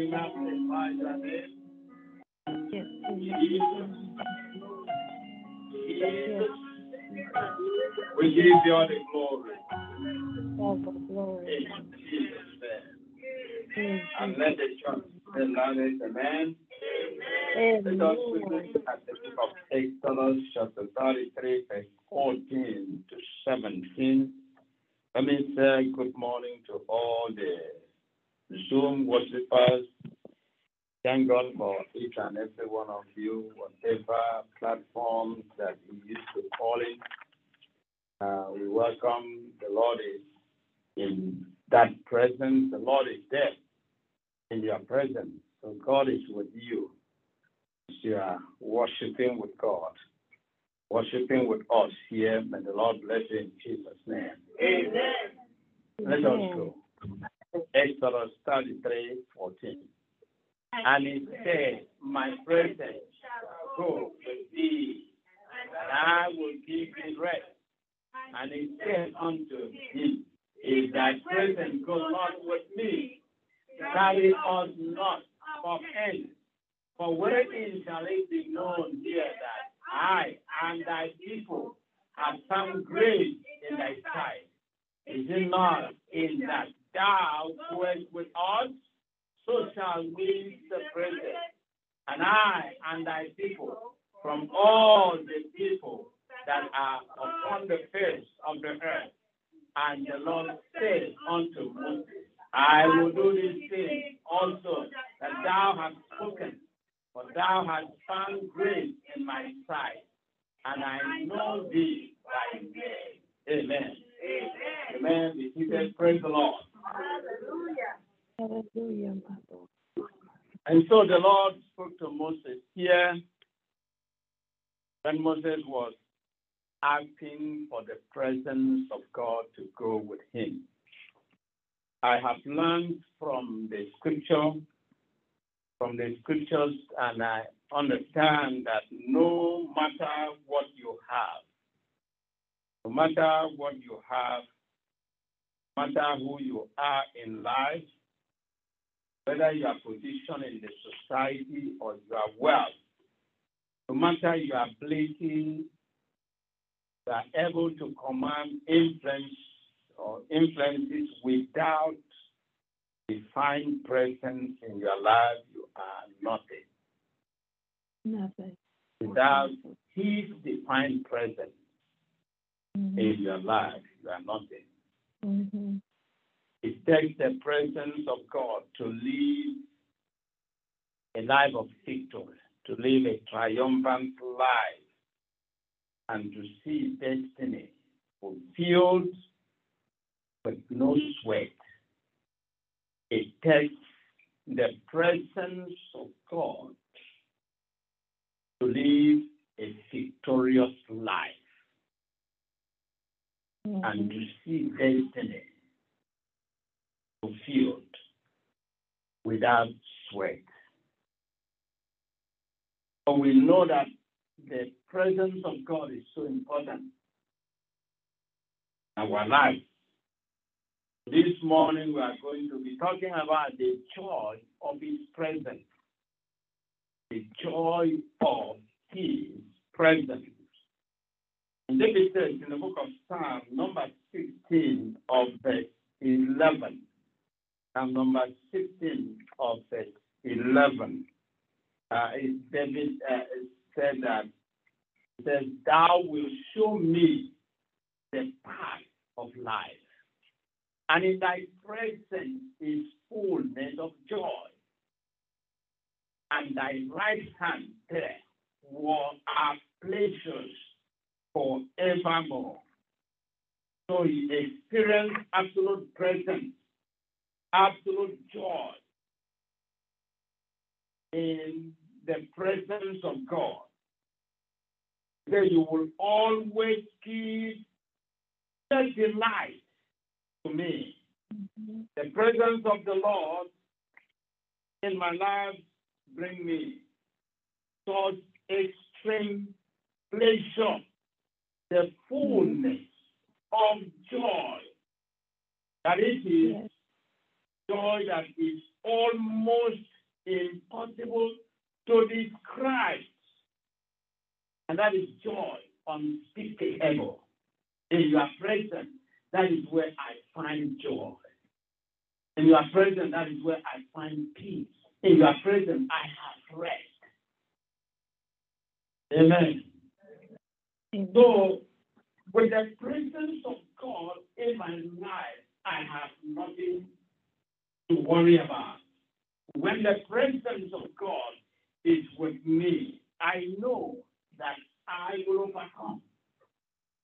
we magnify your name. Yes, Jesus. We give you all the glory. all the glory. In Jesus' name. And let the church say loudest amen. Let us Amen. look at the book of Exodus, chapter 33, verse 14 to 17. Let me say good morning to all the Zoom worshippers. Thank God for each and every one of you, whatever platform that you used to call it. Uh, we welcome the Lord is in that presence. The Lord is there in your presence. So God is with you you are worshiping with God, worshiping with us here. May the Lord bless you in Jesus' name. Amen. Let us go. Exodus 33 14. And he said, My presence shall go with thee, and I will give thee rest. And he said unto him, If thy presence go not with me, carry us not from hence. For wherein shall it be known here that I and thy people have found grace in thy sight? Is it not in that thou goest with us? So shall we separate and I and thy people from all the people that are upon the face of the earth. And the Lord said unto Moses, I will do this thing also that thou hast spoken, for thou hast found grace in my sight, and I know thee by name. Amen. Amen. Be seated. Praise the Lord. Hallelujah, my Lord. And so the Lord spoke to Moses here when Moses was asking for the presence of God to go with him. I have learned from the scripture, from the scriptures, and I understand that no matter what you have, no matter what you have, no matter who you are in life, whether you are positioned in the society or you are wealth, no matter your ability, you are able to command influence or influences without divine presence in your life, you are nothing. Nothing. Without his divine presence Mhm. in your life, you are nothing. Mhm. It takes the presence of God to live a life of victory, to live a triumphant life, and to see destiny fulfilled with no sweat. It takes the presence of God to live a victorious life and to mm-hmm. see destiny fulfilled without sweat. But we know that the presence of God is so important in our life. This morning we are going to be talking about the joy of His presence. The joy of His presence. And David says in the book of Psalm, number 16 of verse 11, and number 16 of verse 11, uh, it- David uh, said that, says, Thou wilt show me the path of life, and in thy presence is fullness of joy, and thy right hand there were are pleasures forevermore. So he experienced absolute presence, absolute joy in the presence of God. That you will always give the delight to me. Mhm. The presence of the Lord in my life bring me such extreme pleasure, the fullness of joy. That it is Yes. Joy that is almost impossible to describe. And that is joy unspeakable. In your presence, that is where I find joy. In your presence, that is where I find peace. In your presence, I have rest. Amen. So, with the presence of God in my life, I have nothing to worry about. When the presence of God is with me, I know that I will overcome.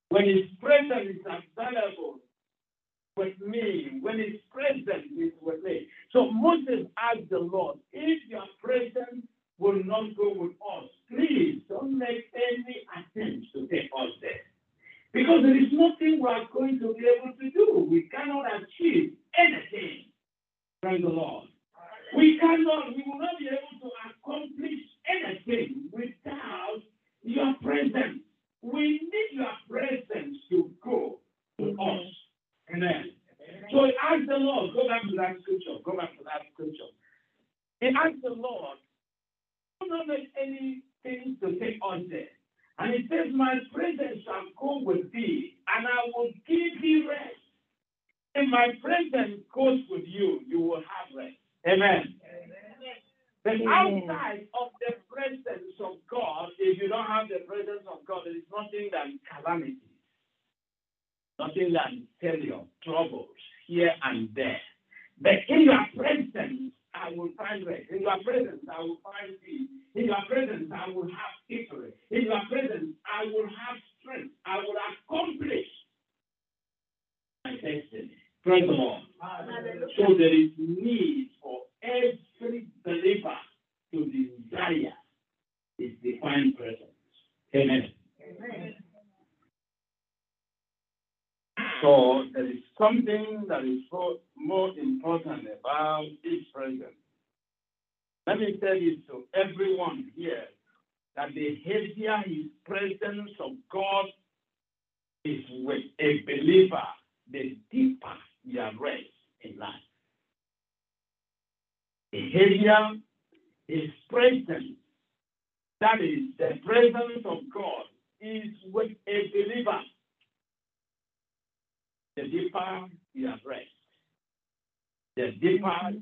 When His presence is available with me, when His presence is with me. So Moses asked the Lord, if your presence will not go with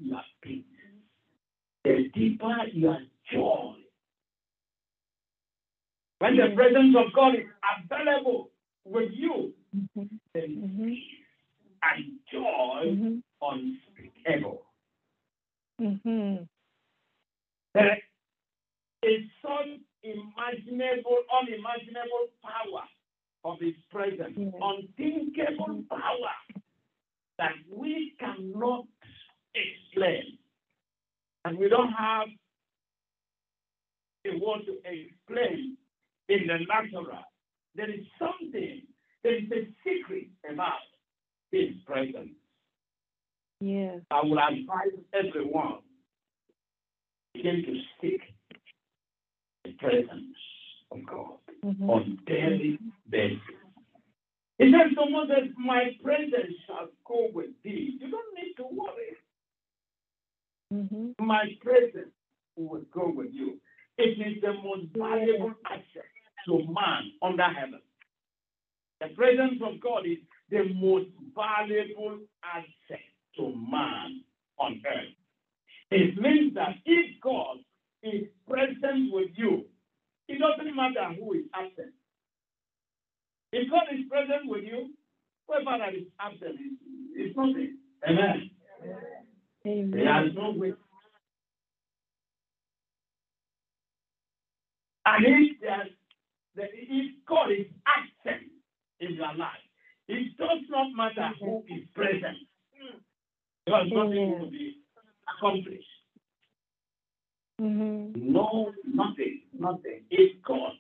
your peace, the deeper your joy. When the presence of God is available with you, Mhm. there is Mhm. peace and joy Mhm. unspeakable. Mhm. There is such imaginable, unimaginable power of His presence, Yes. unthinkable power that we cannot explain. And we don't have a word to explain in the natural. There is something, there is a secret about His presence. Yes. I will advise everyone begin to seek the presence of God Mhm. on daily basis. He said, someone says, My presence shall go with thee. You don't need to worry. Mhm. My presence will go with you. It is the most valuable asset to man under heaven. The presence of God is the most valuable asset to man on earth. It means that if God is present with you, it doesn't matter who is absent. If God is present with you, whoever that is absent is, is nothing. Amen. There Amen. is no way. And if there's, the, if God is absent in your life, it does not matter who is present. Because nothing will be accomplished. Mhm. No, nothing, nothing. If God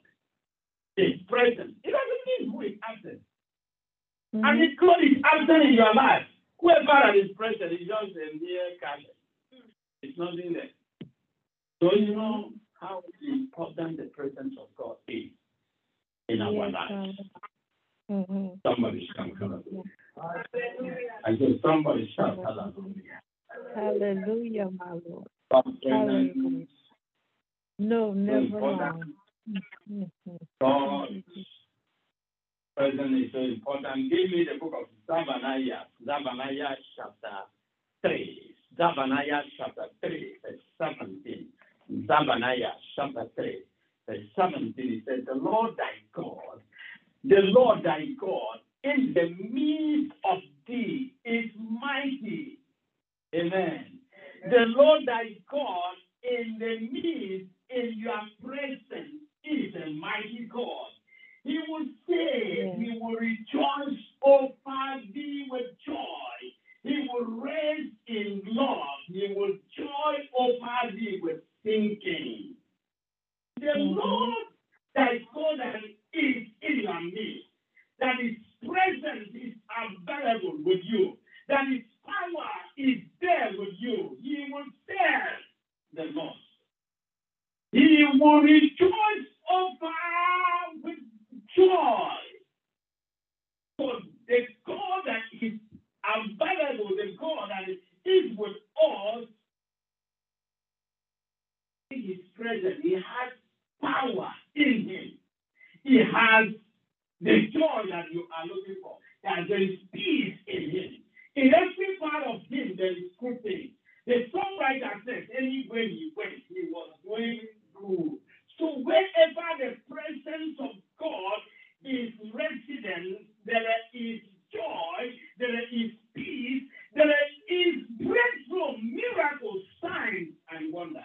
is present, it doesn't mean who is absent. And Mhm. if God is absent in your life, whoever that is present is just a mere carpet. It's nothing there. So you know how important the presence of God is in our Yes, lives. Mhm. Somebody shout hallelujah. I said somebody shout hallelujah. Hallelujah, my Lord. Hallelujah. No, never important. long. Presence is so important. Give me the book of Zephaniah, Zephaniah chapter 3. Zephaniah chapter 3, verse 17. Zephaniah chapter 3, verse 17. It says, The Lord thy God, the Lord thy God, in the midst of thee is mighty. Amen. The Lord thy God in the midst, in your presence, is a mighty God. He will say, Yes. He will rejoice over thee with joy. He will raise in love. He will joy over thee with singing. The Mhm. Lord thy God that is in your midst, that his presence is available with you, that his power is there with you. He will serve the Lord. He will rejoice over joy. So the God that is available, the God that is with us, in his presence, he has power in him. He has the joy that you are looking for. That there is peace in him. In every part of him, there is good things. The songwriter says, anywhere he went, he was going good. So wherever the presence of God is resident, there is joy, there is peace, there is breakthrough, miracles, signs, and wonders.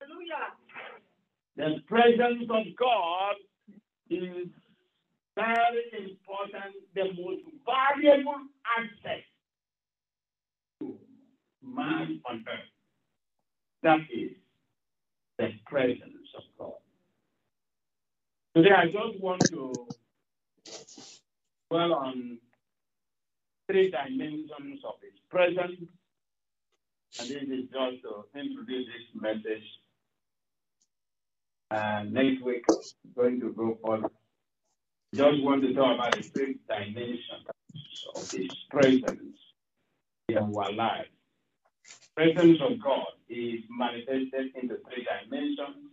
Hallelujah. The presence of God is very important, the most valuable asset to man on earth. That is the presence of God. Today, I just want to dwell on three dimensions of His presence, and this is just to introduce this message. Uh, next week, we're going to go further. Just want to talk about the three dimensions of His presence in our life. Presence of God is manifested in the three dimensions,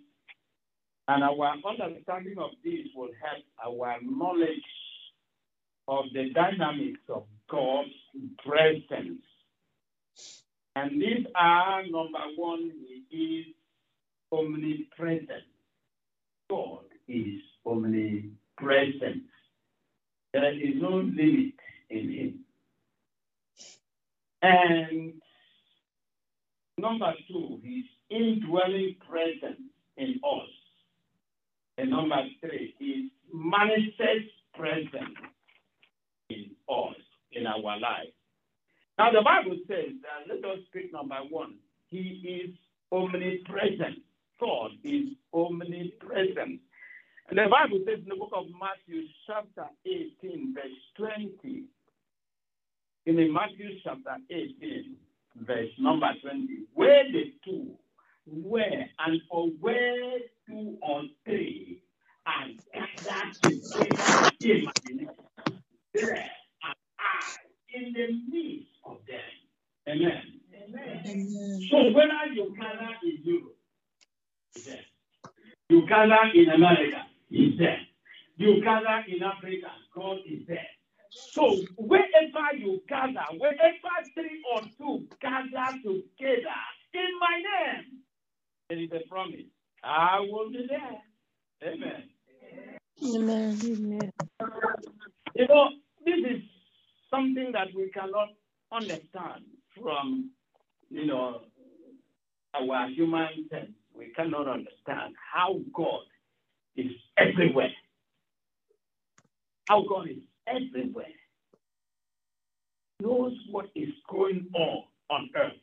and our understanding of this will help our knowledge of the dynamics of God's presence. And these are number one, He is omnipresent. God is omnipresent. There is no limit in Him. And number two, His indwelling presence in us. And number three, His manifest presence in us, in our life. Now, the Bible says, let us pick number one. He is omnipresent. God is omnipresent. And the Bible says in the book of Matthew, chapter 18, verse 20, in the Matthew chapter 18, verse number 20, where the two, where and for where two or three are gathered together in my name, there am I in the midst of them. Amen. Amen. So whether you gather in Europe, there. You gather in America, he's there. You gather in Africa, God is there. So wherever you gather, wherever three or two gather together in my name, there is a promise. I will be there. Amen. Amen. Amen. You know, this is something that we cannot understand from, you know, our human sense. We cannot understand how God is everywhere. How God is everywhere. Knows what is going on on earth.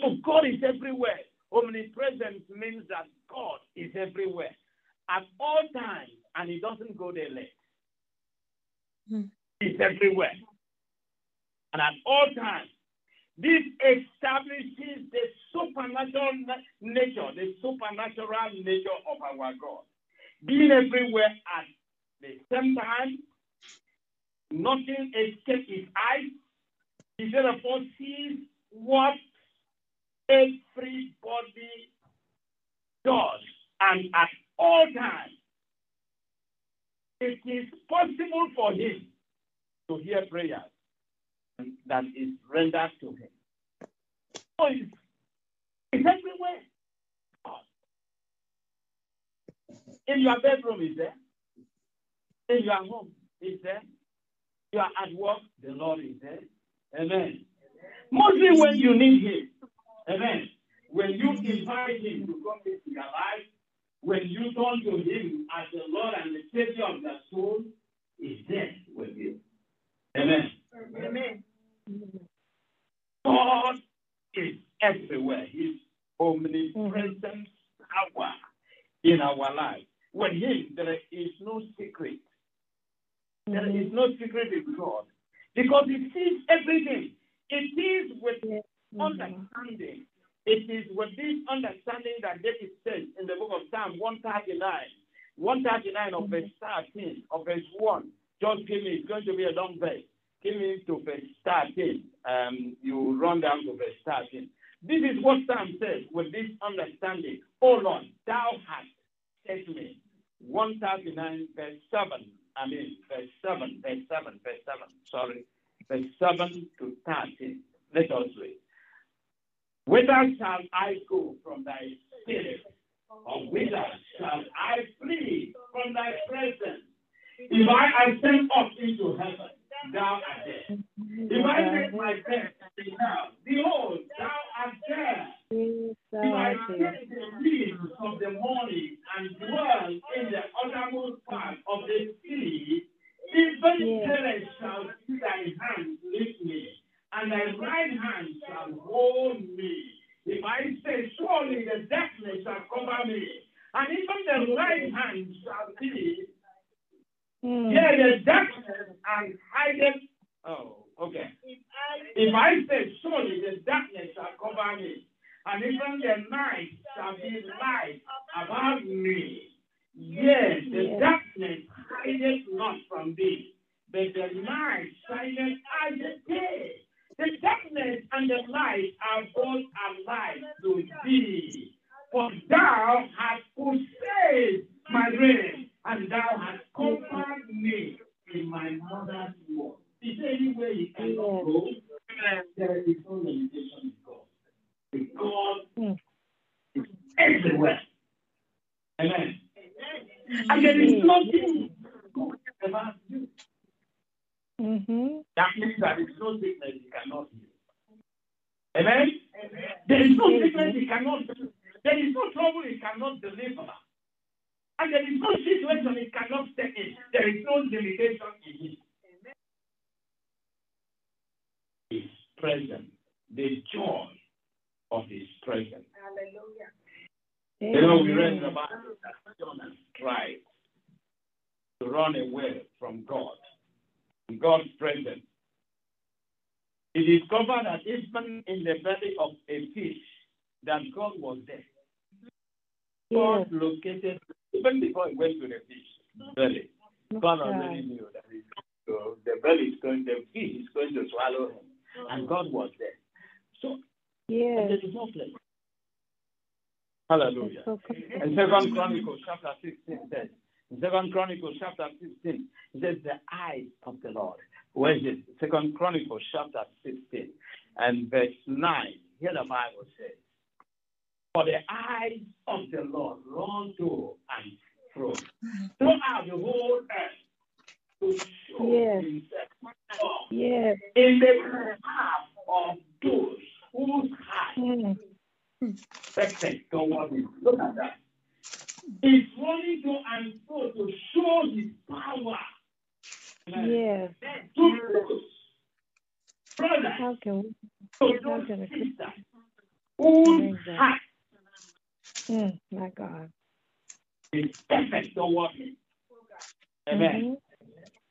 So God is everywhere. Omnipresence means that God is everywhere at all times, and He doesn't go there late. Hmm. He's everywhere. And at all times, this establishes the supernatural nature, the supernatural nature of our God. Being everywhere at the same time, nothing escapes his eyes. He therefore sees what every everybody does and at all times. It is possible for him to hear prayers that is rendered to him. So it's, it's everywhere. In your bedroom, is there? In your home, is there? You are at work, the Lord is there. Amen. Mostly when you need Him. Amen. When you invite Him to come into your life, when you turn to Him as the Lord and the Savior of your soul, is there with you. Amen. Amen. God is everywhere. His omnipresent power in our life. With Him, there is no secret. There is no secret in God because He sees everything. It is with understanding. It is with this understanding that David says in the book of Psalm 139, 139 of verse 13, of verse 1. Just give me, it's going to be a long verse. Give me to verse 13. Um, you run down to verse 13. This is what Psalm says with this understanding. Oh Lord, thou hast said to me, 139 verse 7. I mean, verse 7, verse 7, verse 7. Sorry. Verse 7 to 13. Let us read. Whither shall I go from thy spirit? Or whither shall I flee from thy presence? If I ascend up into heaven, thou art there. If I make my bed in hell, behold, thou art there. If I take the wings of the morning and dwell in the uttermost part of the sea, even Yes. there shall see thy hand lift me, and thy right hand shall hold me. If I say, surely the darkness shall cover me, and even the right hand shall be Mm. yeah, the darkness and hideth. Oh, okay. If I say, surely the darkness shall cover me, and even the night shall be light about me. Yes, the Yes. darkness hideth not from thee, but the night shineth as the day. The darkness and the light are both alike to thee. For thou hast foresaid my reign, and thou hast covered me in my mother's womb. Is there any way you cannot go? There is no limitation in God. God Mm. is everywhere. Amen. And there is nothing good about you. Mm-hmm. That means there is no sickness he cannot heal. Amen? There is no sickness he cannot There is no trouble he cannot deliver. And there is no situation he cannot step in. There is no limitation in him. His presence, the joy of his presence. You know, we read Amen. about that Jonah tried to run away from God, God's presence. He discovered that even in the belly of a fish, that God was there. God Yes. located even before he went to the fish belly. God Right. already knew that he, so the belly is going, the fish is going to swallow him, and God was there. So and Yes. there is no place. Hallelujah. It's so com- And Second Chronicles chapter 16 says, Second Chronicles chapter 16, says the eyes of the Lord. Where is it? Second Chronicles chapter 16 and verse 9. Here the Bible says, For the eyes of the Lord run to and fro throughout the whole earth to show Yes. himself Yes. in the behalf of those whose heart Mm. perfect toward him. Look at that. He's running to and fro to show his power. Amen. Yes. To those brothers, How can we? to how those can a Christian- sisters whose heart Mm. My God. is perfect toward him. Amen.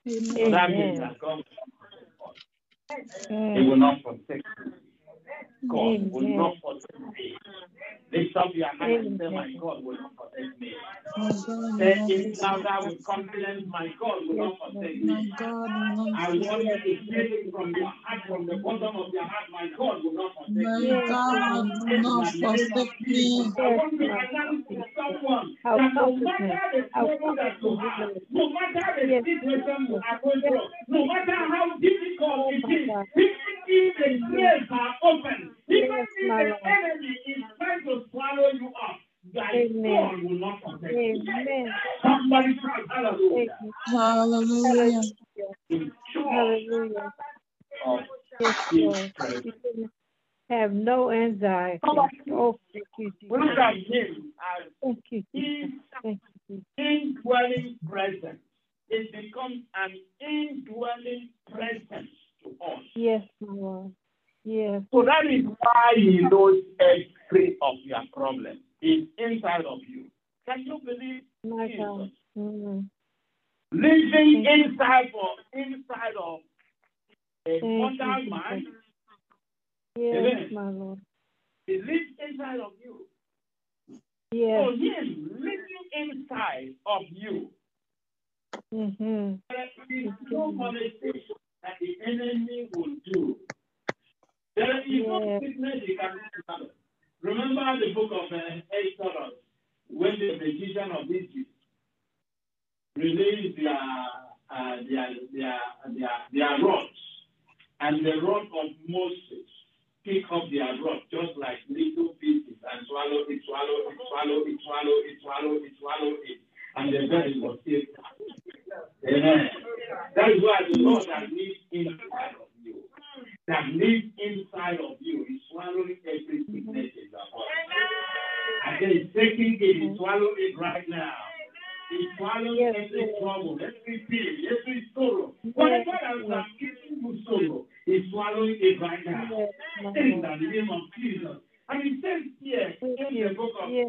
Mhm. So that means Amen. that God he Mm. will not forsake you. God will not forsake me. Lift up your hand and say, My God will not forsake me. My God Say will it not louder with confidence, My God will not forsake me. God will not I want you to say it from your heart, from the bottom of your heart, My God will not forsake me. Yes, God will not the name of forsake me. I Yes, want to announce to someone that no matter the How trouble that you have, no matter the situation you are going through, no matter how difficult it is, it my even if the graves are open, even Yes, if my the Lord. enemy is trying to swallow you up, thy Amen. God will not forsake you. Amen. Somebody shout hallelujah. Amen. Hallelujah. Hallelujah. In joy Hallelujah. of Yes, his Lord. presence. You can have no anxiety. Oh, thank you, We Jesus. look at him as Thank you, his Jesus. Thank you, Jesus. indwelling presence. It becomes an indwelling presence to us. Yes, my Lord. Yes. So that is why he knows every of your problem is inside of you. Can you believe My Jesus? God. Mm. Living inside of inside of a Thank you, mortal Jesus. man, Yes, Amen. my Lord. he lives inside of you. Yes. So him living inside of you, Mm-hmm. there is no molestation that the enemy will do. There is no sickness he can handle. Remember the book of uh, Exodus, when the magician of Egypt released their, uh, their, their, their, their rods, and the rod of Moses pick up their rod just like little pieces and swallow it, swallow it, swallow it, swallow it, swallow it, swallow it, and the belly was still. Amen. That is why the Lord has lives in you, that lives inside of you, is swallowing every sickness in the body. And then he's taking it, he's swallowing it right now. He's swallowing Yes, every trouble, every pain, every sorrow. Whatever that has given you sorrow, he's swallowing it right now. In the name of Jesus. And it says here in the book of Yes.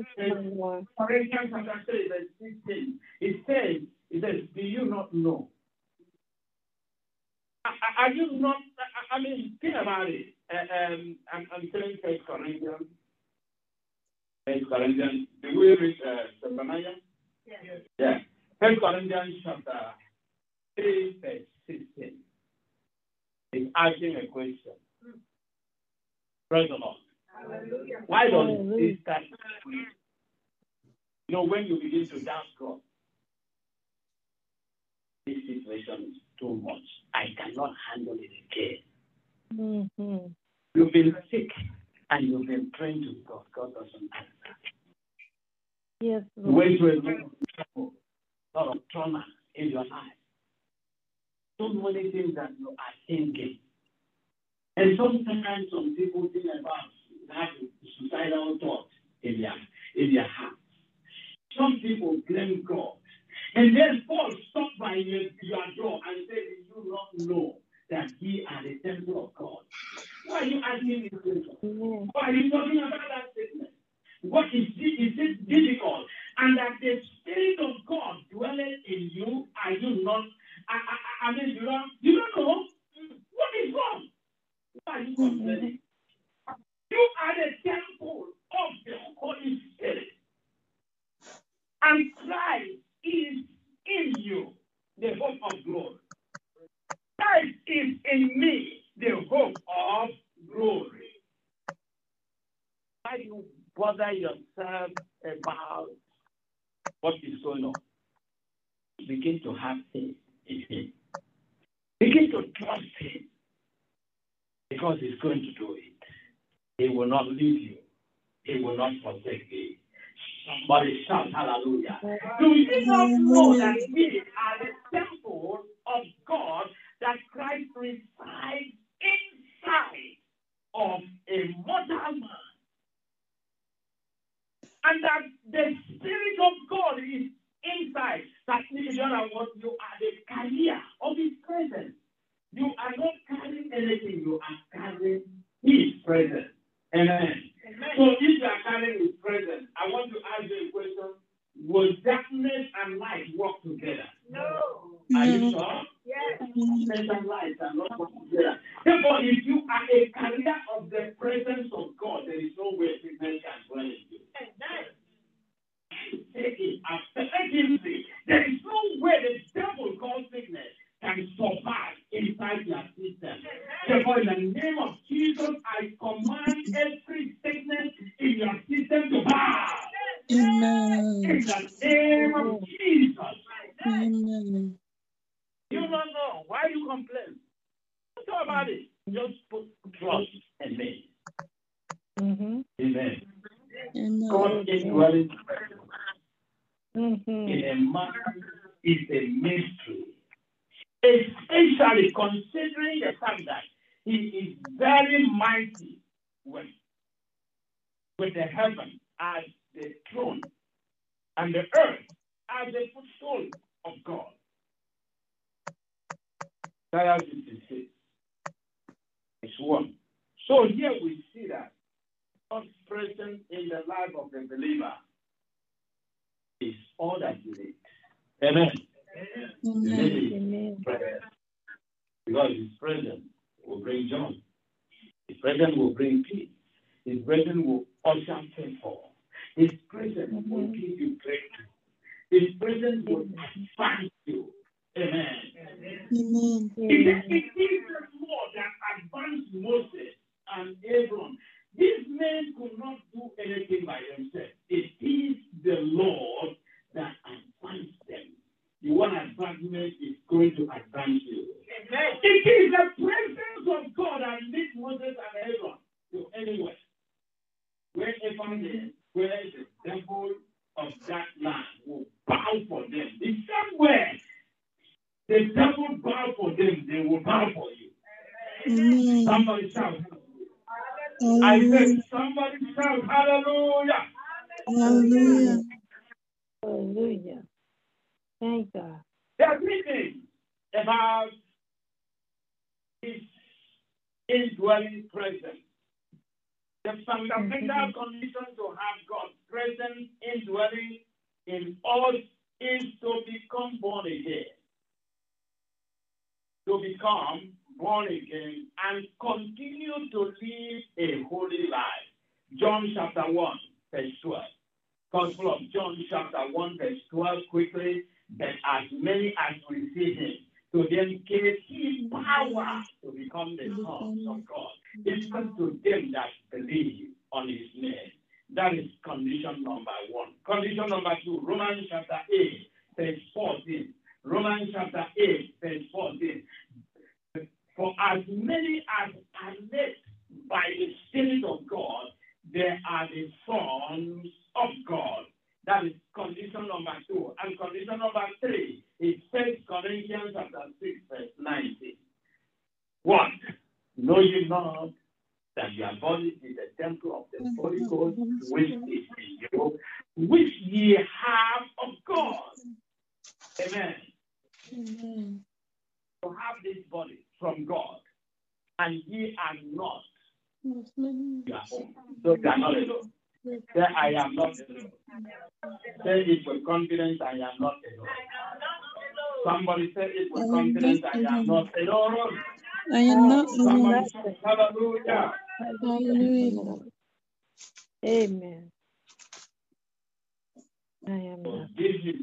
Corinthians chapter 3, verse 16, it says, it says, Do you not know? Are- you not, I- I mean, think about it. Uh, um, I'm, I'm telling First Corinthians. First Corinthians, do we read uh? Yes. Yeah. First Corinthians chapter 3, verse 16. It's asking a question. Praise the Lord. Why does Hallelujah. this start? You know, when you begin to doubt God, this situation is too much. I cannot handle it again. Mm-hmm. You've been sick and you've been praying to God. God doesn't answer. Yes, went through a lot of trouble, a lot of trauma in your life. So many things that you are thinking. And sometimes some people think about have suicidal thoughts in their in their hearts. Some people blame God. And then Paul stopped by your, door and said, Do you not know that ye are the temple of God? Why are you asking me this question? Why are you talking about that statement? What is it, is it difficult? And that the Spirit of God dwelling in you Mm-hmm. in a man is a mystery. Especially considering the fact that he is very mighty with, with the heaven as the throne and the earth as the footstool of God. Isaiah 56 is one. So here we see that God's presence in the life of the believer is all that you need. Amen. Amen. need Amen. Because his presence will bring joy. His presence will bring peace. His presence will usher favor. His presence will give you breakthrough. His presence will advance you. Amen. Amen. It is it is the Lord that advanced Moses and Aaron. These men could not do anything by themselves. It is the Lord that advanced them. The one advancement is going to advance you. Amen. It is the presence of God that leads Moses and Aaron to anywhere. Wherever they where the devil of that land will bow for them. The somewhere, way the devil bow for them, they will bow for you. Amen. Somebody shout. I Hallelujah. said, somebody shout hallelujah. Hallelujah. Hallelujah. Thank God. There are three things about his indwelling presence. The fundamental mm-hmm. condition to have God's presence indwelling in us is to become born again. To become born again and continue to live a holy life. John chapter 1, verse 12. Gospel of John chapter 1, verse 12, quickly. That as many as receive him, to them gave he power to become the sons of God. It's to them that believe on his name. That is condition number one. Condition number two, Romans chapter 8, verse 14. Romans chapter 8, verse 14. For as many as are led by the Spirit of God, they are the sons of God. That is condition number two. And condition number three is First Corinthians chapter 6, verse 19. What? Know ye not that your body is the temple of the Holy Ghost, which is in you, which ye have of God. Amen. Amen. To have this body from God, and ye are not your. So you are not alone. Say, I am not alone. Say it with confidence, I am not alone. Somebody say it with confidence, I am not alone. I am not alone. Hallelujah. Hallelujah. Amen. I am not this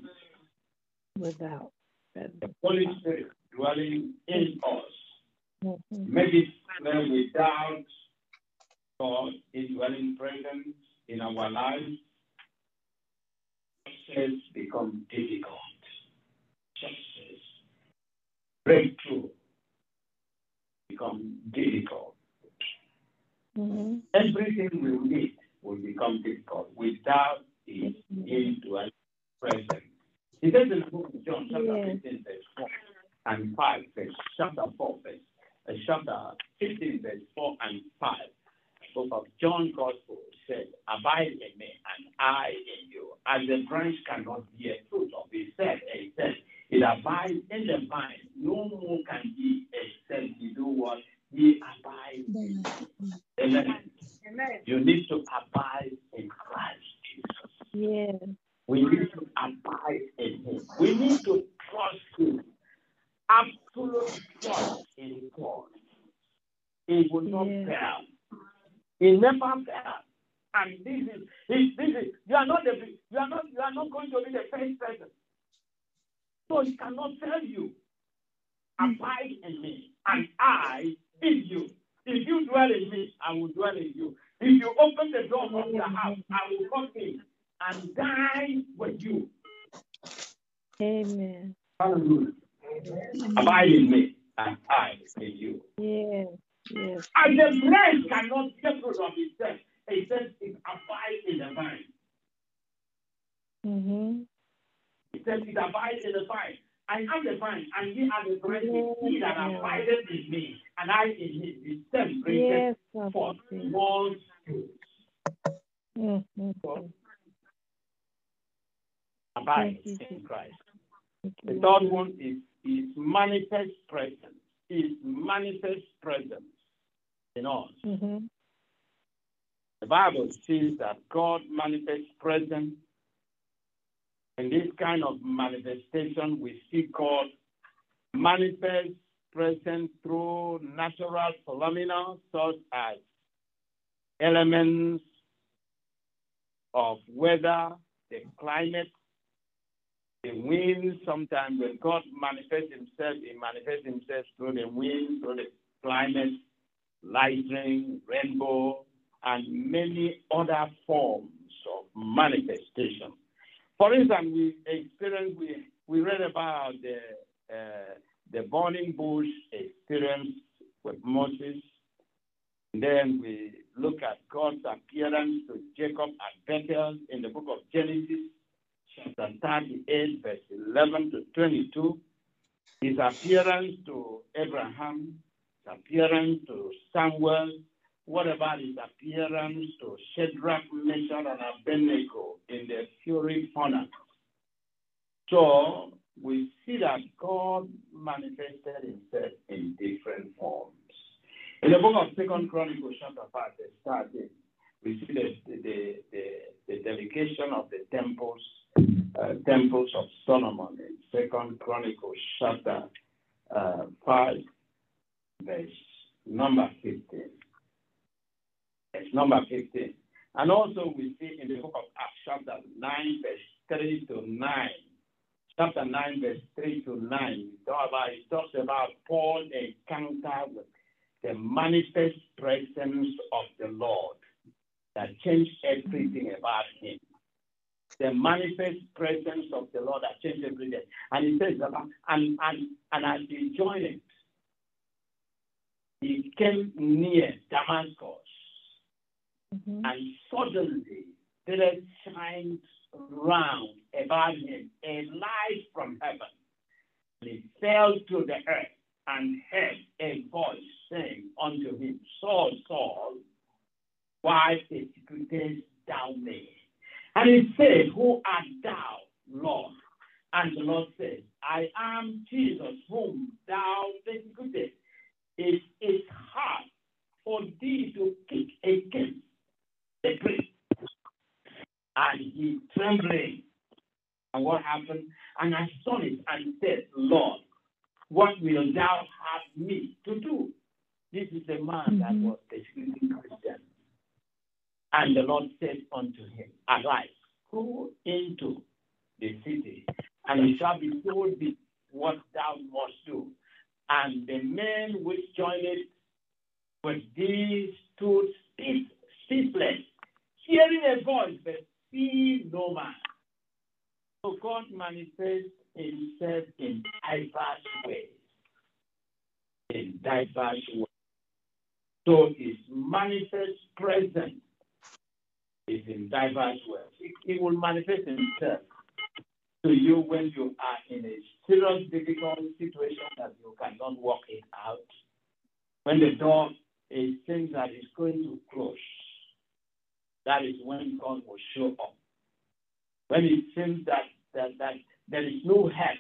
without. the Holy Spirit dwelling in us. Mhm. Make it clear without God indwelling presence in our lives. Success become difficult. Success, breakthrough become difficult. Mhm. Everything we need will become difficult without His indwelling presence. It says in the book of John, chapter Yes. 15, verse 4 and 5, verse chapter 4, verse chapter 15, verse 4 and 5. Book of John Gospel says, Abide in me and I in you. As the branch cannot bear fruit of itself, except it abides in the vine, no more can ye except you do what? Ye abide. In. Amen. You need to abide in Christ Jesus. Yes. We need to abide in Him. We need to trust Him absolute trust in God. He will not yeah. fail. He never fails. And this is, this, is you are not the, you are not you are not going to be the first person. So he cannot tell you, abide in me, and I in you. If you dwell in me, I will dwell in you. If you open the door of the house, I will come in and die with you. Amen. Hallelujah. Abide in me, and I in you. Yeah. Yes. And the branch cannot get rid of itself says it abides in the vine. Mm-hmm. It says it abides in the vine. I am the vine, and ye are the branches. He that abideth in me, and I in him, same bringeth Yes. forth Papa. more. Mm-hmm. Abide in Christ. The third one is is manifest presence. Is manifest presence in us. Mm-hmm. The Bible says that God manifests presence. In this kind of manifestation, we see God manifest presence through natural phenomena such as elements of weather, the climate, the wind. Sometimes when God manifests himself, he manifests himself through the wind, through the climate, lightning, rainbow, and many other forms of manifestation. For instance, we experienced, we, we read about the, uh, the burning bush experience with Moses. Then we look at God's appearance to Jacob at Bethel in the book of Genesis, chapter 38, verse 11 to 22. His appearance to Abraham, his appearance to Samuel, what about his appearance to Shadrach, Meshach, and Abednego in the fury furnace? So we see that God manifested himself in different forms. In the book of Second Chronicles, chapter 5, verse 13, we see the, the, the, the dedication of the temples, uh, temples of Solomon in Second Chronicles, chapter uh, 5, verse number 15. It's number 15. And also we see in the book of Acts, chapter 9, verse 3 to 9. Chapter 9, verse 3 to 9. We talk about, it talks about Paul encounter with the manifest presence of the Lord that changed everything about him. The manifest presence of the Lord that changed everything. And he says, about, and, and, and as he joined it, he came near Damascus Mm-hmm. and suddenly there shined round about him a light from heaven. And he fell to the earth and heard a voice saying unto him, Saul, Saul, why persecutest thou me? And he said, Who art thou, Lord? And the Lord said, I am Jesus whom thou persecutest. It is hard for thee to kick against the priest. And he trembling. And what happened? And astonished and said, Lord, what will thou have me to do? This is the man that Mhm. was persecuting Christian. And the Lord said unto him, Arise, go into the city, and it shall be told thee what thou must do. And the men which joined with thee stood speech- speechless, hearing a voice, but seeing no man. So God manifests himself in diverse ways. In diverse ways. So his manifest presence is in diverse ways. It, he will manifest itself to you when you are in a serious, difficult situation that you cannot work it out. When the door it seems that it's going to close. That is when God will show up. When it seems that, that, that there is no help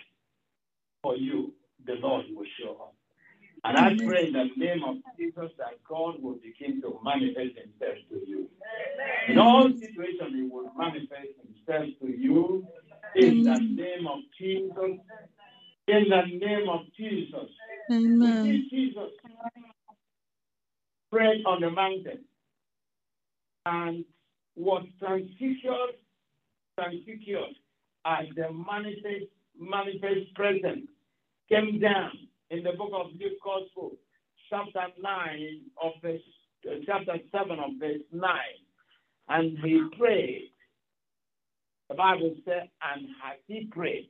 for you, the Lord will show up. And I pray in the name of Jesus that God will begin to manifest himself to you. In all situations, he will manifest himself to you in the name of Jesus. In the name of Jesus. Amen. Jesus prayed on the mountain and was transfigured, transfigured as the manifest, manifest presence came down in the book of Luke Gospel, chapter 9 of verse, uh, chapter 7 of verse 9. And he prayed. The Bible said, and as he prayed,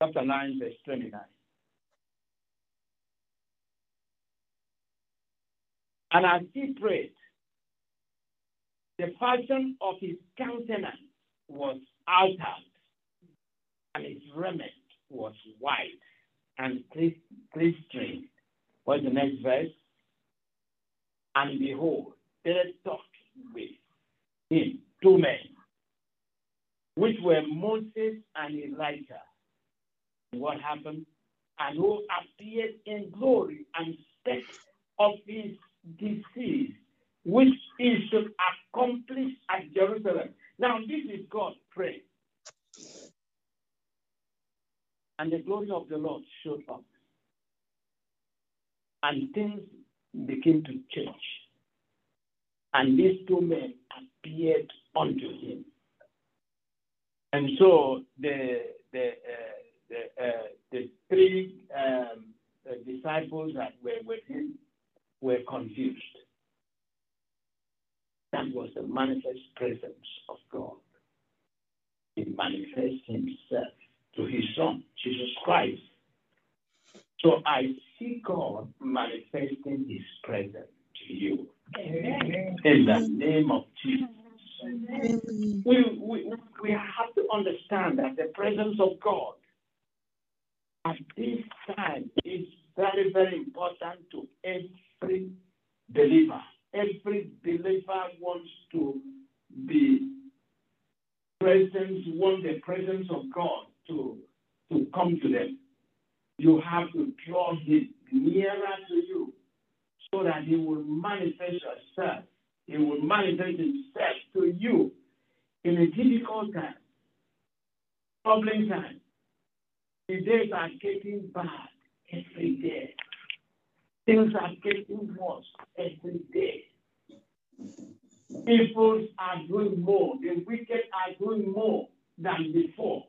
chapter 9, verse 29. And as he prayed, the fashion of his countenance was altered, and his raiment was white and glistening. What's the next verse? And behold, there talked with him two men, which were Moses and Elijah. What happened? And who appeared in glory and spake of his disease, which he should accomplish at Jerusalem. Now, this is God praying. And the glory of the Lord showed up. And things began to change. And these two men appeared unto him. And so the the uh, the, uh, the three um, uh, disciples that were with him were confused. That was the manifest presence of God. He manifests himself to his son, Jesus Christ. So I see God manifesting his presence to you. Amen. In the name of Jesus. We, we, we have to understand that the presence of God at this time is very, very important to every believer. Every believer wants to be present, want the presence of God to, to come to them. You have to draw him nearer to you so that he will manifest yourself. He will manifest himself to you in a difficult time, troubling time. The days are getting bad every day. Things are getting worse every day. People are doing more. The wicked are doing more than before.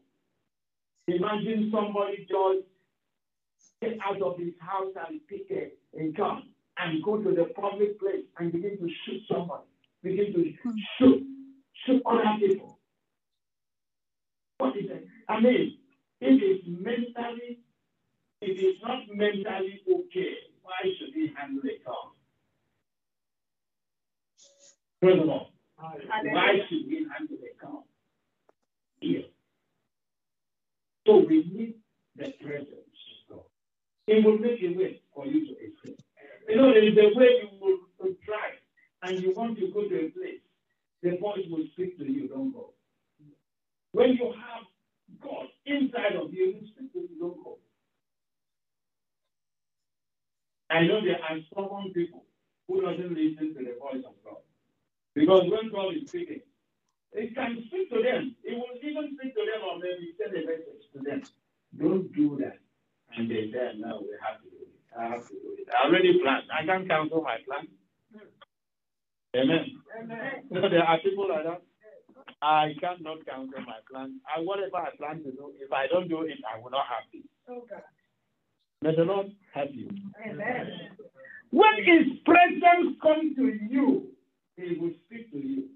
Imagine somebody just get out of his house and pick a, a gun and go to the public place and begin to shoot somebody, begin to shoot, shoot other people. What is it? I mean, if it's mentally, if it's not mentally okay, why should he handle a gun? First of all, why should we handle a gun? Here. So we need the presence of God. It will make a way for you to escape. You know, there is a way you will, try and you want to go to a place, the voice will speak to you, don't go. When you have God inside of you, you speak to you, don't go. I know there are stubborn people who doesn't listen to the voice of God. Because when God is speaking, it can speak to them. It will even speak to them or maybe send a message to them. Don't do that. And they say, no, we have to do it. I have to do it. I already planned. I can't cancel my plan. Amen. Amen. So there are people like that. I cannot cancel my plan. I, whatever I plan to do, if I don't do it, I will not have it. Okay. May the Lord help you. Amen. When His presence comes to you, He will speak to you.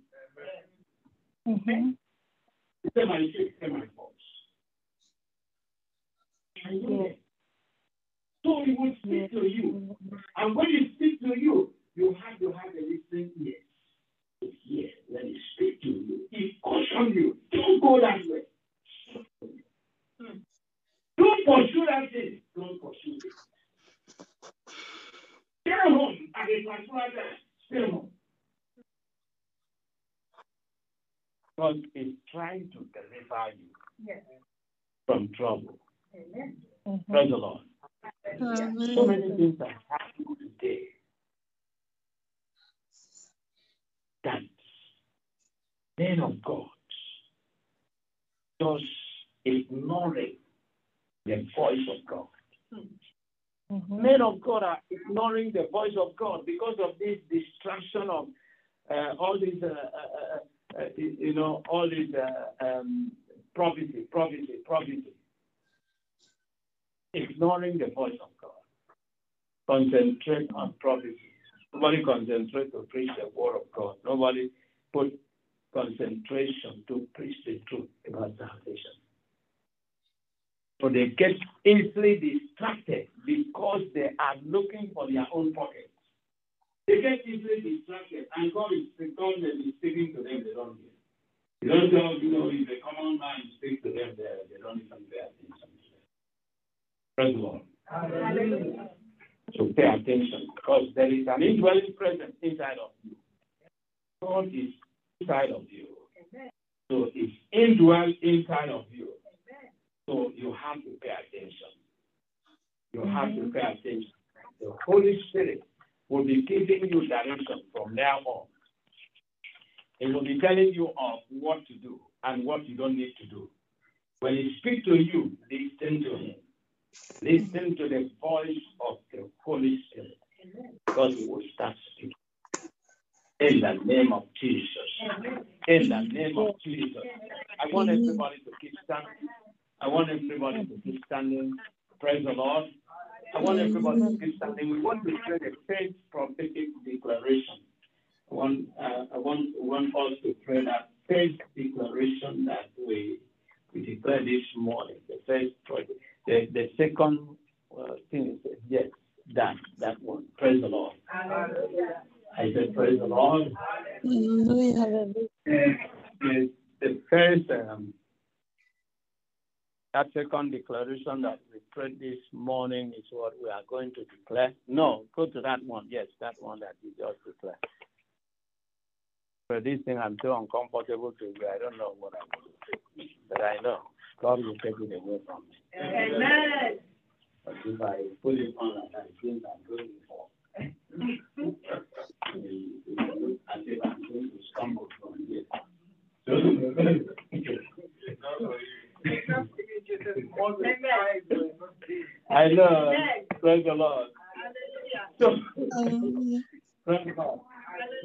Mm-hmm. Say my faith, say my voice. Yes. So he will speak to you. And when from trouble. Amen. Praise the Lord. Amen. So many things are happening today that men of God just ignoring the voice of God. Men of God are ignoring the voice of God because of this distraction of uh, all these, uh, uh, uh, you know, all these uh, um, prophecy, prophecy, prophecy. Ignoring the voice of God. Concentrate on prophecy. Nobody concentrate to preach the word of God. Nobody put concentration to preach the truth about salvation. So they get easily distracted because they are looking for their own pockets. They get easily distracted, and God is is speaking to them, they don't hear. You don't know, you know, if a common man speaks to them, they, they don't even pay attention to them. Praise the Lord. Hallelujah. So pay attention because there is an indwelling presence inside of you. God is inside of you. So it's indwelt inside of you. So you have to pay attention. You have to pay attention. The Holy Spirit will be giving you direction from now on. He will be telling you of what to do and what you don't need to do. When he speaks to you, listen to him. Listen to the voice of the Holy Spirit he will start speaking. In the name of Jesus. In the name of Jesus. I want everybody to keep standing. I want everybody to keep standing. Praise the Lord. I want everybody to keep standing. We want to pray the faith prophetic declaration. I want, uh, I want, want us to pray that faith declaration that we we declare this morning. The first, the, the second uh, thing is yes, that that one. Praise the Lord. Hallelujah. I said, praise the Lord. Hallelujah. The, the first, um, that second declaration that we prayed this morning is what we are going to declare. No, go to that one. Yes, that one that you just declared. But this thing I'm so uncomfortable to do. I don't know what I'm going to do. But I know God will take it away from me. Amen. But if I put it on like I think I'm going for, as if I'm going to stumble from here. I know. Praise the Lord. So, praise God.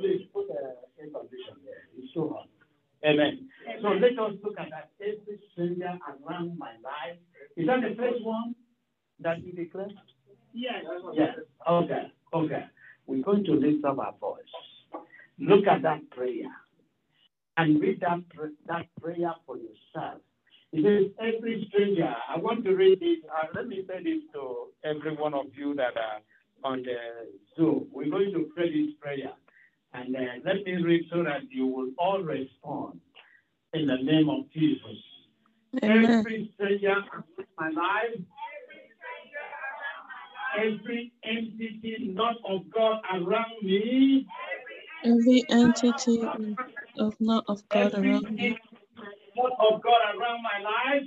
Please put a position there. It's so hot. Amen. So let us look at that. Every stranger around my life. Is that the first one that you declared? Yes. Yes. Okay. Okay. We're going to lift up our voice. Look at that prayer and read that, that prayer for yourself. It says, every stranger, I want to read this. Uh, let me say this to every one of you that are on the Zoom. We're going to pray this prayer. And uh, let me read so that you will all respond in the name of Jesus. Amen. Every stranger in my life, every entity not of God around me, Every entity of not of God around me, not of God around my life,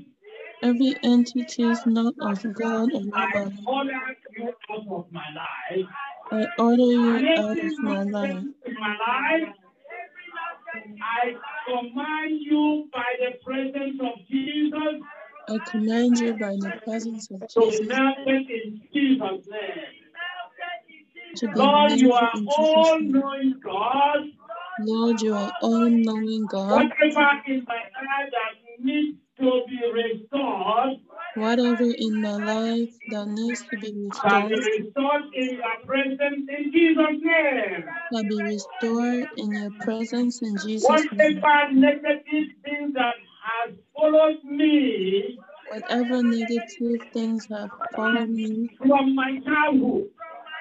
every entity is not of God around I my life. order you out of my life. I order you out of my life. mountain in my life, I command you by the presence of Jesus I command you by the presence of to Jesus melt it in Jesus' name. to be Lord, you melted are all knowing God. Lord, you are all knowing God. Whatever in my life that needs to be restored, Whatever in my life that needs to be shall be restored restored in your presence in Jesus' name. shall be restored in your presence in Jesus' name. Whatever negative thing that has followed me Whatever negative things have followed me from my childhood,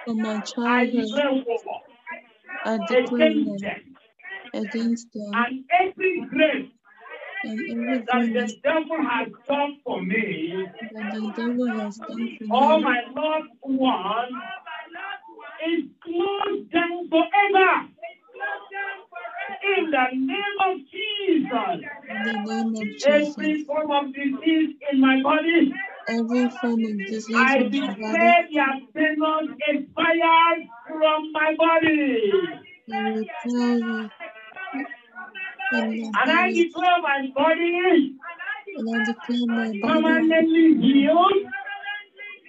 from my I childhood, I declare against them. against them And every grace that the devil has done for me, that the devil has done for all my loved one, is closed down forever. In the name of Jesus. in the name of Jesus. Every form of disease in my body, Every form of disease I in my body, declare their venom expired from my body. I And I declare my body and I declare my body permanently healed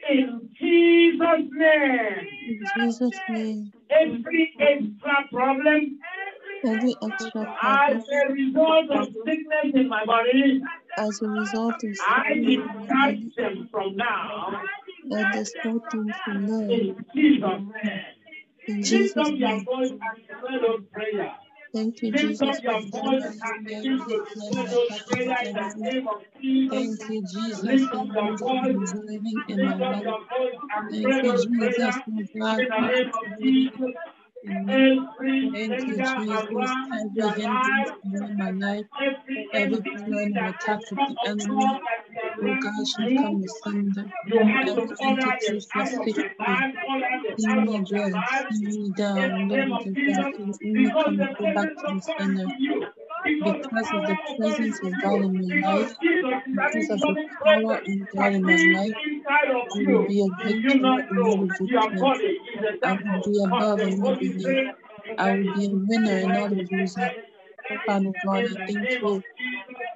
In Jesus' name. In Jesus' name. Every extra problem Every extra problem. as a result of sickness in my body, as a result of sickness body, discharge them from now. let the them from now. In Jesus' name. In Jesus' your name. voice and declare those prayers. Thank you, Lift up your the voice and of begin to life declare and those life prayers in the name of Jesus. Thank you, Jesus, Lift for up your those who voice, is living in my life. your voice and Thank you, Jesus, prayers for in God the who name is Jesus. in me. Every Thank you, Jesus, every hindrance life, around my life, every plan of attack of the enemy, oh around God, should come you because come back to of the God is sender. with you, because of the presence of God in my life, because of the power of God in my life, I will be a you victor and body is a I will be above and not beneath. I will be a winner and not a In Father God, I the thank you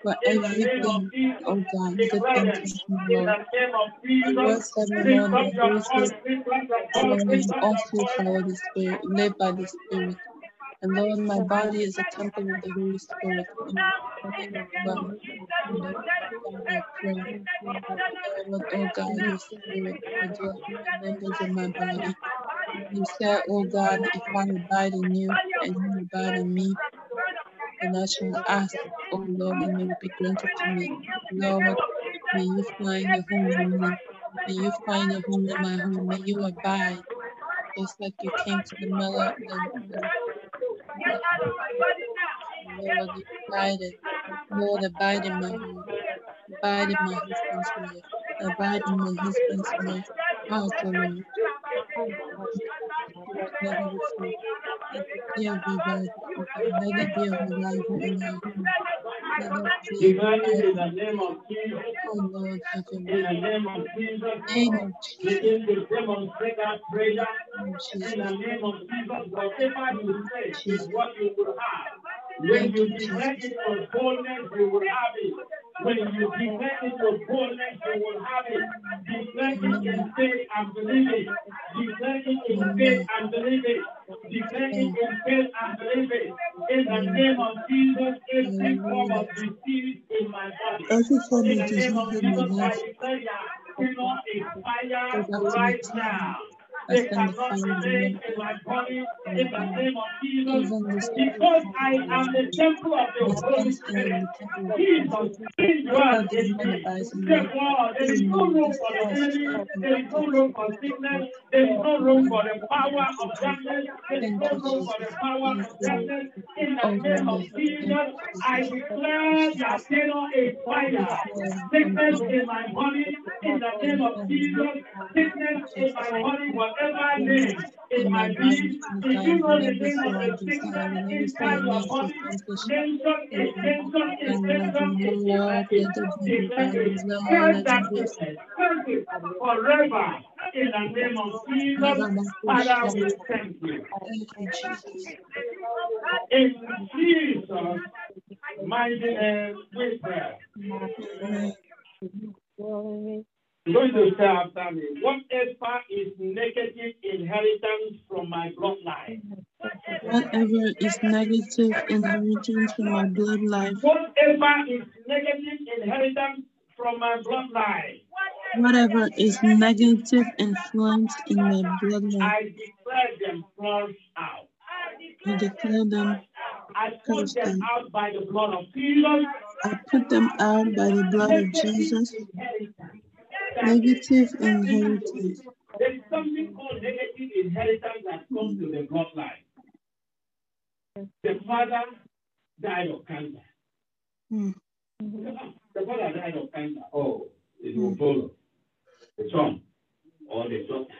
for the everything, oh God, good things you, the Lord. name of Your word Jesus, said, my lift Lord, up that your those who voice, lift up your voice, follow me lift up also your voice. follow the Spirit, led by the Spirit. And Lord, my body is a temple of the Holy Spirit. And you know, oh God, your Spirit, the members of my body. You said, oh God, if I abide in you and you abide in me, then I shall ask, oh Lord, and it will be granted to me. Lord, may you find a home in me. May you find a home in my home. May you abide, just like you came to the mother, the, the, Lord, you abided. Lord, abide in my home. Abide in my husband's life. Abide in my husband's wife. House, O Lord. Lord, it receive. Let it be a revival, O God. Let it be a revival in our home. Let it be a Declare it in revival. the name of Jesus. Oh Lord, have your In way. the name of Jesus, Name of Jesus. begin to demonstrate that prayer. Name of In Jesus. the name of Jesus, whatever you say is Jesus. what you will have. When Thank you you, declare Jesus. it with boldness, you will have it. When you declare it with boldness, you will have it. Declare it in faith and believe it. Declare it in faith and believe it. Declare it in faith and believe it. In the name of Jesus, every form of disease in my body. Every form In of the name disease of in my Jesus, I life, declare that you know go expire back to the right now. I They send the cannot fire of the in my body in the the body. name of Jesus. Even the Because I am the temple of the Holy sense I am Spirit. the temple of Jesus God. indwells God the in me. abides in me. Therefore, there is no room for the enemy. There is no room for sickness. There is no room for the power of darkness. There is no room for the power of darkness. In the name of Jesus, I declare that is fire. Sickness in my body. In the name of Jesus. Sickness in my body. Whatever Amen. name it In my might body, be. since If I you have know the never name of saw a the desire, sickness I never saw a inside your need for body, accomplishment. mention it, Amen. mention it, And Lord, mention it, Lord, declare it, let there be declare it. revival. Lord, Curse let that there be sickness, curse it forever in the name of Jesus. Father, we thank you. Thank you, Jesus. In Jesus' mighty name we pray. Amen. I'm to say after me, whatever is negative inheritance from my bloodline, Whatever is negative inheritance from my bloodline, whatever is negative inheritance from my bloodline, whatever is negative influence in my bloodline, I declare them flushed out. I declare them I put them out. out by the blood of Jesus. I put them out by the blood of Jesus. Negative inheritance. There is something called negative inheritance that comes to the bloodline. The father died of cancer. Hmm. The father died of cancer. Oh, it will follow. The son or the daughter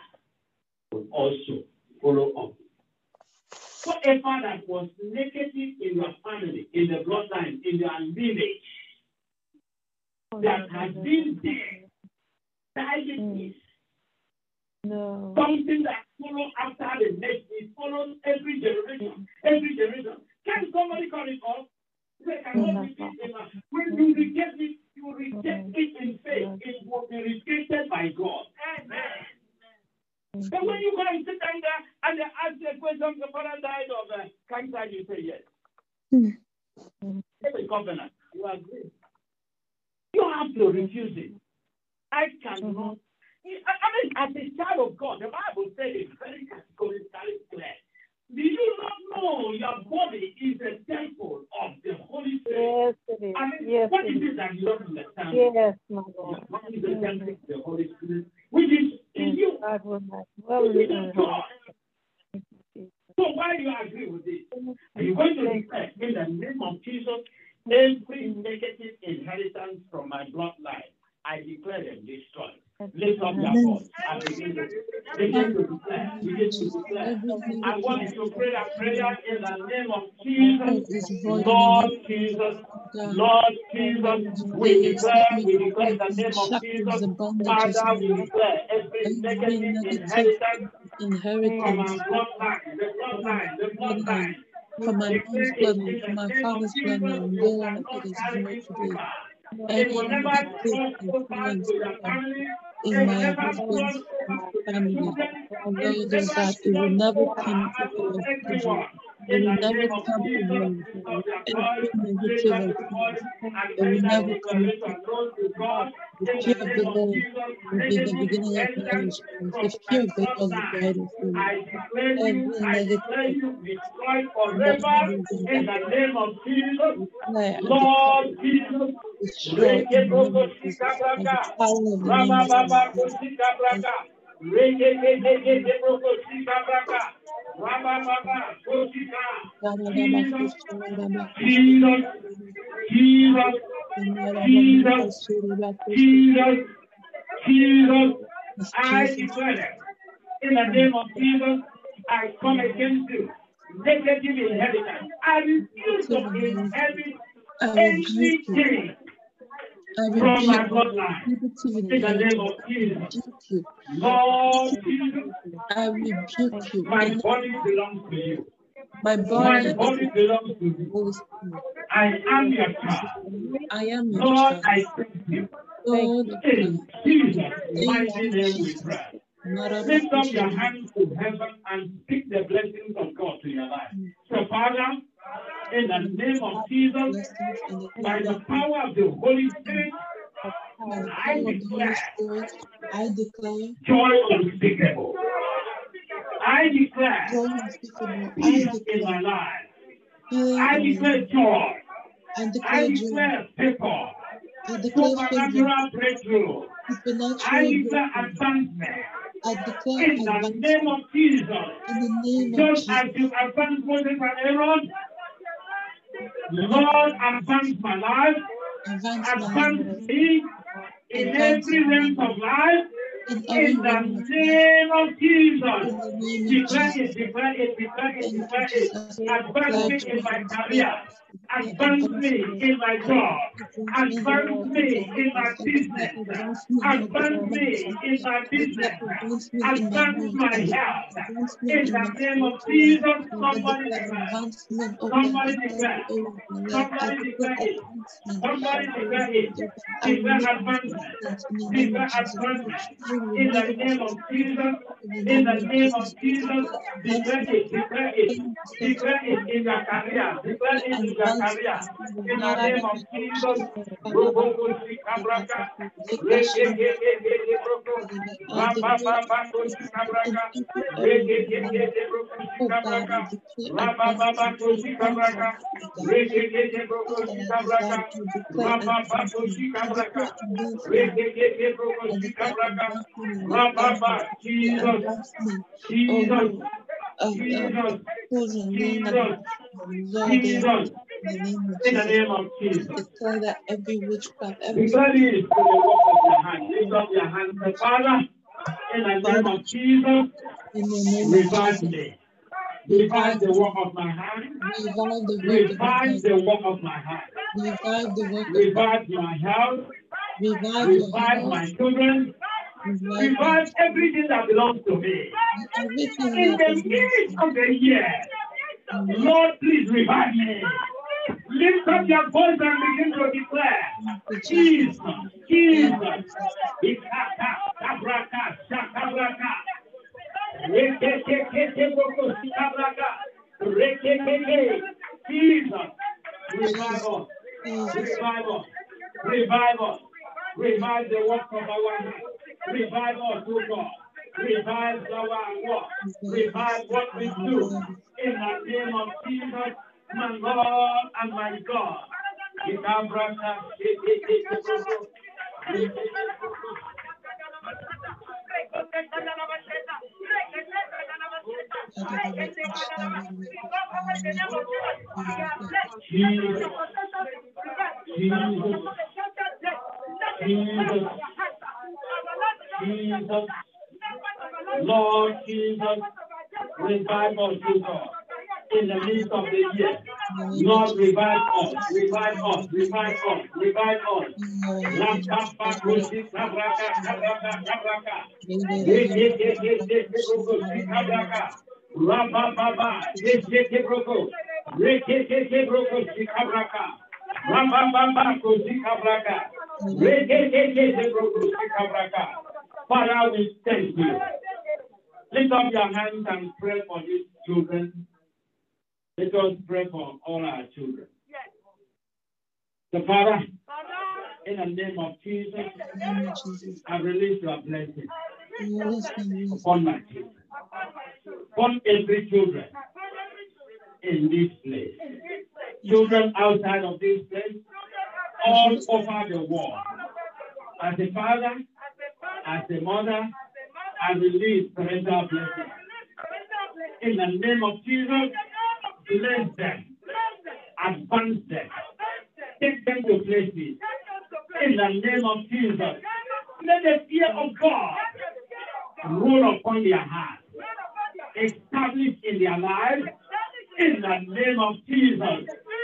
will also follow up. Whatever that was negative in your family, in the bloodline, in your lineage, that has been there, diabetes, No. something that follows after the next, it follows every generation, every generation. Can somebody call it off? They cannot be in a- When you reject it, you reject it in faith. It will be rejected by God. I'm sitting there and they ask you a question, the father died of uh, cancer, you say yes. Hmm. It's a covenant. You agree. You have to refuse it. Mm-hmm. I cannot. I mean, as a child of God, the Bible says it's very categorically clear. Do you not know your body is a temple of the Holy Spirit? Yes, it is. I mean, Yes, what it is it that you don't understand? Yes, my Your Lord. body is a mm-hmm. temple of the Holy Spirit, which is in Yes, you. God will not dwell in. God. So why do you agree with this? Mm-hmm. Are you going to declare in the name of Jesus every negative inheritance from my bloodline? I declare them destroyed. Lift up your voice and begin to begin to declare. Begin to declare. I want you to pray a prayer in the name of Jesus. Lord Jesus, Lord Jesus, we declare, we declare in the name of Jesus. Father, we declare every negative inheritance from our inheritance bloodline, the bloodline, the bloodline. from my mom's bloodline, from my father's bloodline, wherever it is removed today. Any negative influence um, in my husband's family, although that it will never come to fruition. It will never come to fruition. Every negative influence, it will never come to fruition. The fear of the Lord will be the beginning of knowledge. and The fear of the Lord will guide us through. You, Every negative declare you influence, destroyed forever in the name of Jesus. and Lord Jesus, destroy the name of Jesus by the power of the Jesus. I declare in the name of Jesus, I come against you. Negative inheritance. I refuse to inherit anything I from oh my rebuke bloodline. In the name of I Jesus. rebuke you. Lord Jesus, I rebuke you. Oh, my body belongs to you. my My body body belongs to the you. Holy Spirit. I am your child. I am your Lord, child. I thank you. Lord, In Jesus' thank mighty name we Jesus. pray. Lift up your hands to heaven and speak the blessings of God to your life. So, Father, in the name of Jesus, Blessings and the by the power of the Holy Spirit, I power of the Holy declare I declare joy unspeakable. I declare joy unspeakable. I peace in my life. I declare joy. I I declare joy. declare favor, I declare supernatural breakthrough. I declare advancement. I declare In the name of Jesus, in the name of just as Jesus. you advanced Moses and Aaron, Lord, advance my life, Advance advance me in Advance every realm of life. in In the realm of life. name of Jesus, the name of declare it, declare it, declare it, declare it. Advance me in my career. Advance me in my job. Advance me in my business. Advance me in my business. Advance my health. In the name of Jesus, somebody declare. Somebody declare. Somebody declare it. Somebody declare I Declare advancement. Declare advancement. In the name of Jesus. in the name of Jesus. Declare it. Declare it. Declare it in your career. Declare it in your Maria, in the name of Jesus, Robo Kusika Braka, Jesus, Jesus, Of um, the Lord, they are Jesus. in the name of Jesus. name of Jesus. declare that every witchcraft, every Declare to the work of your hand. Lift up your hand. Father, in the name of Jesus, in the name revive me. Revive the work of my hand. revive the work of my Revive hand, the work of my hand. revive the work of my Revive health. revive your Revive my children. Revive everything that belongs to me. In the midst of the year, Lord, please revive me. Lift up your voice and begin to declare. Jesus, Jesus, Ikaka, Kabraka, Shakabraka, Jesus, revive us, revive revive us, revive us, revive us, revive us. Rampampa kusi kabraka kabraka kabraka. Ye ye ye ye ye broko si kabraka. Rambamba ye ye ye broko. Ye ye ye ye broko si kabraka. Rambamba kusi kabraka. Ye ye ye ye broko si kabraka. Father, we thank you. Lift up your hands and pray for these children. Let us pray for all our children. Yes. The Father, in the name of Jesus, I release your blessing upon my children, upon every children. In this place, children outside of this place, all over the world. As a father, as a mother, I release parental blessing. In the name of Jesus, bless them, advance them, take them to places. In the name of Jesus, let the fear of God rule upon their hearts, establish in their lives. In the name of Jesus,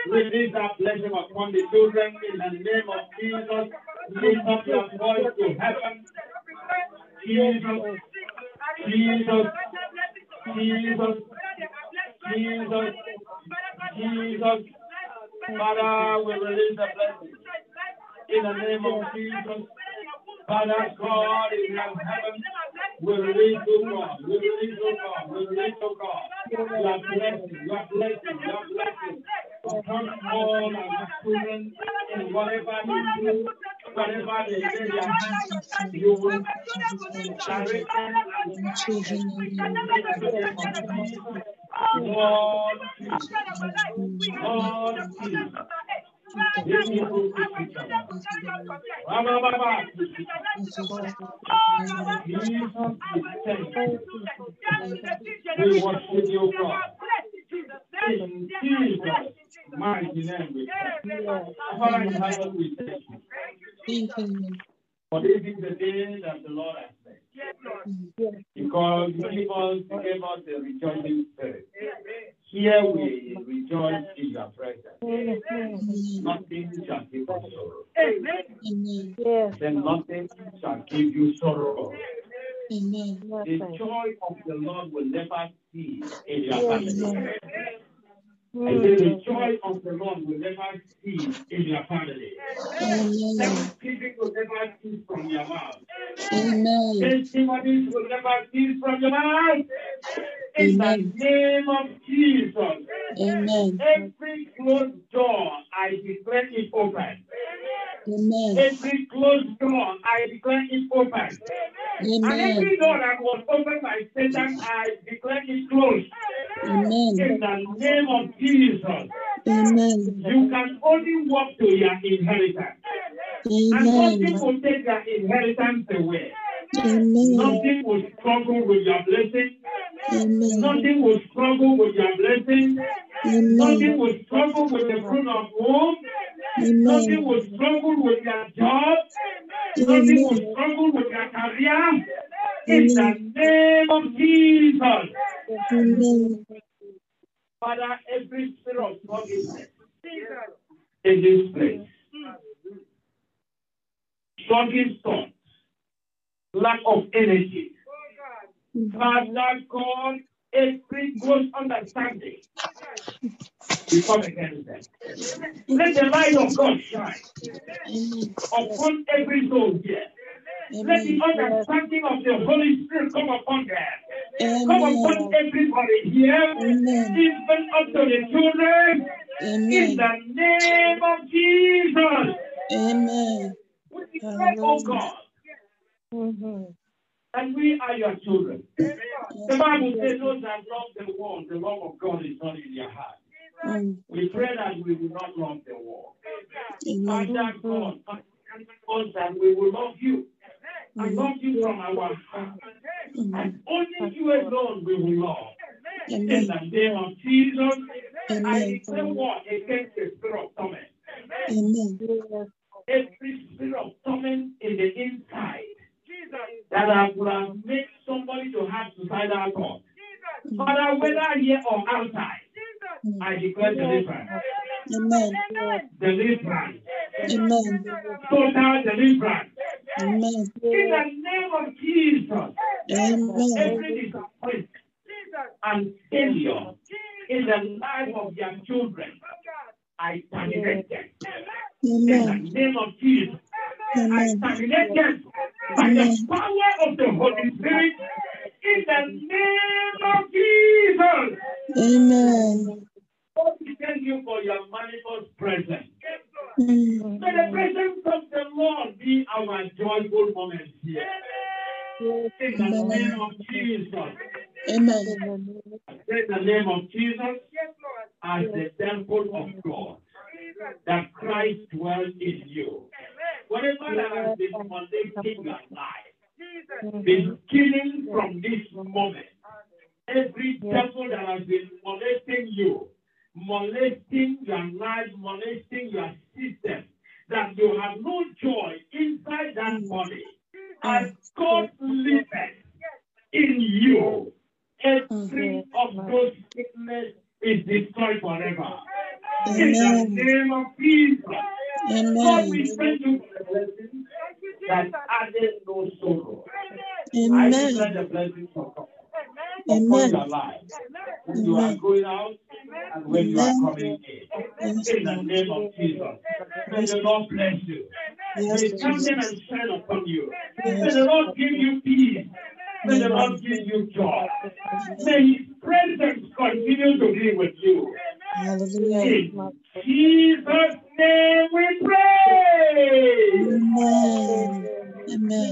release that blessing upon the children. In the name of Jesus, lift up your voice to heaven. Jesus, Jesus, Jesus, Jesus, Jesus. Father, we release the blessing. In the name of Jesus, Father God in heaven, we release, O God, we release, O God, we release, O God, your blessing, your blessing, your blessing upon all our children in whatever they do, whatever they lay their hands, you will direct them and children Lord Jesus, Lord Jesus. We worship you, God. In Jesus' mighty name we pray. Father in heaven, we thank you. Thank you. For this is the day that the Lord has made. Because you give us, you gave us a rejoicing spirit. Here we rejoice in your presence. Nothing shall give us sorrow. Amen. Then nothing shall give you sorrow. Amen. The joy of the Lord will never cease in your family. Mm. I say the joy of the Lord will never cease in your family. Amen. Thanksgiving will never cease from your mouth. Amen. Testimonies will never cease from your mouth. In the name of Jesus, Amen. every closed door, I declare it open. Amen. Every closed door, I declare it open. And Amen. every door that was opened by Satan, I declare it closed. Amen. In the name of Jesus, Amen. you can only walk to your inheritance. And nothing Amen. will take your inheritance away. Amen. Nothing will struggle with your blessing. Amen. Nothing will struggle with your blessing. Amen. Nothing will struggle with the fruit of womb. Nothing Amen. will struggle with your job. Nothing will struggle with your career. In the name of Jesus. Father, every spirit of sluggishness in this place, sluggish thoughts, lack of energy, Father God, every close understanding, we come against them. Let the light of God shine upon every soul here. Let the understanding of the Holy Spirit come upon them. Come upon everybody here, Amen. even up to the children, in the name of Jesus. Amen. We declare, oh Hallelujah. God, Mhm. and we are your children. The Yes. Bible says those that love the world, the love of God is not in their heart. Mm. We pray that we will not love the world. Amen. Father God, us that we will love you and love you from our heart. And only you alone we will love. In the name of Jesus, I declare war against the spirit of torment. Amen. Every spirit of torment in the inside that I would have made somebody to have suicidal thoughts. Father, whether here or outside. I declare deliverance. Amen. Deliverance. Amen. Total deliverance. Amen. In the name of Jesus. Amen. Every disappointment and failure in the life of your children, I terminate them. In the name of Jesus, I Amen. terminate them by the power of the Holy Spirit. In the name of Jesus, Amen. Lord, we thank you for your manifold presence. Mm. May the presence of the Lord be our joyful moment here. Yes. In the name of Jesus. Amen. In the name of Jesus, as the temple of God, that Christ dwells in you. Whatever that has been molesting your life, been killing from this moment, every devil that has been molesting you, molesting your life, molesting your system, that you have no joy inside that body, as God liveth in you, every of those sickness is destroyed forever. In the Amen. name of Jesus. Lord, we Amen. thank you for the blessing that added no sorrow. I declare Amen. the blessings of God Amen. your life. When you are going out and when you are coming in. In the name of Jesus. May the Lord bless you. May His countenance shine upon you. May the Lord give you peace. May the Lord give you joy. May His presence continue to be with you. Hallelujah. In Jesus' name we pray. Amen. Amen.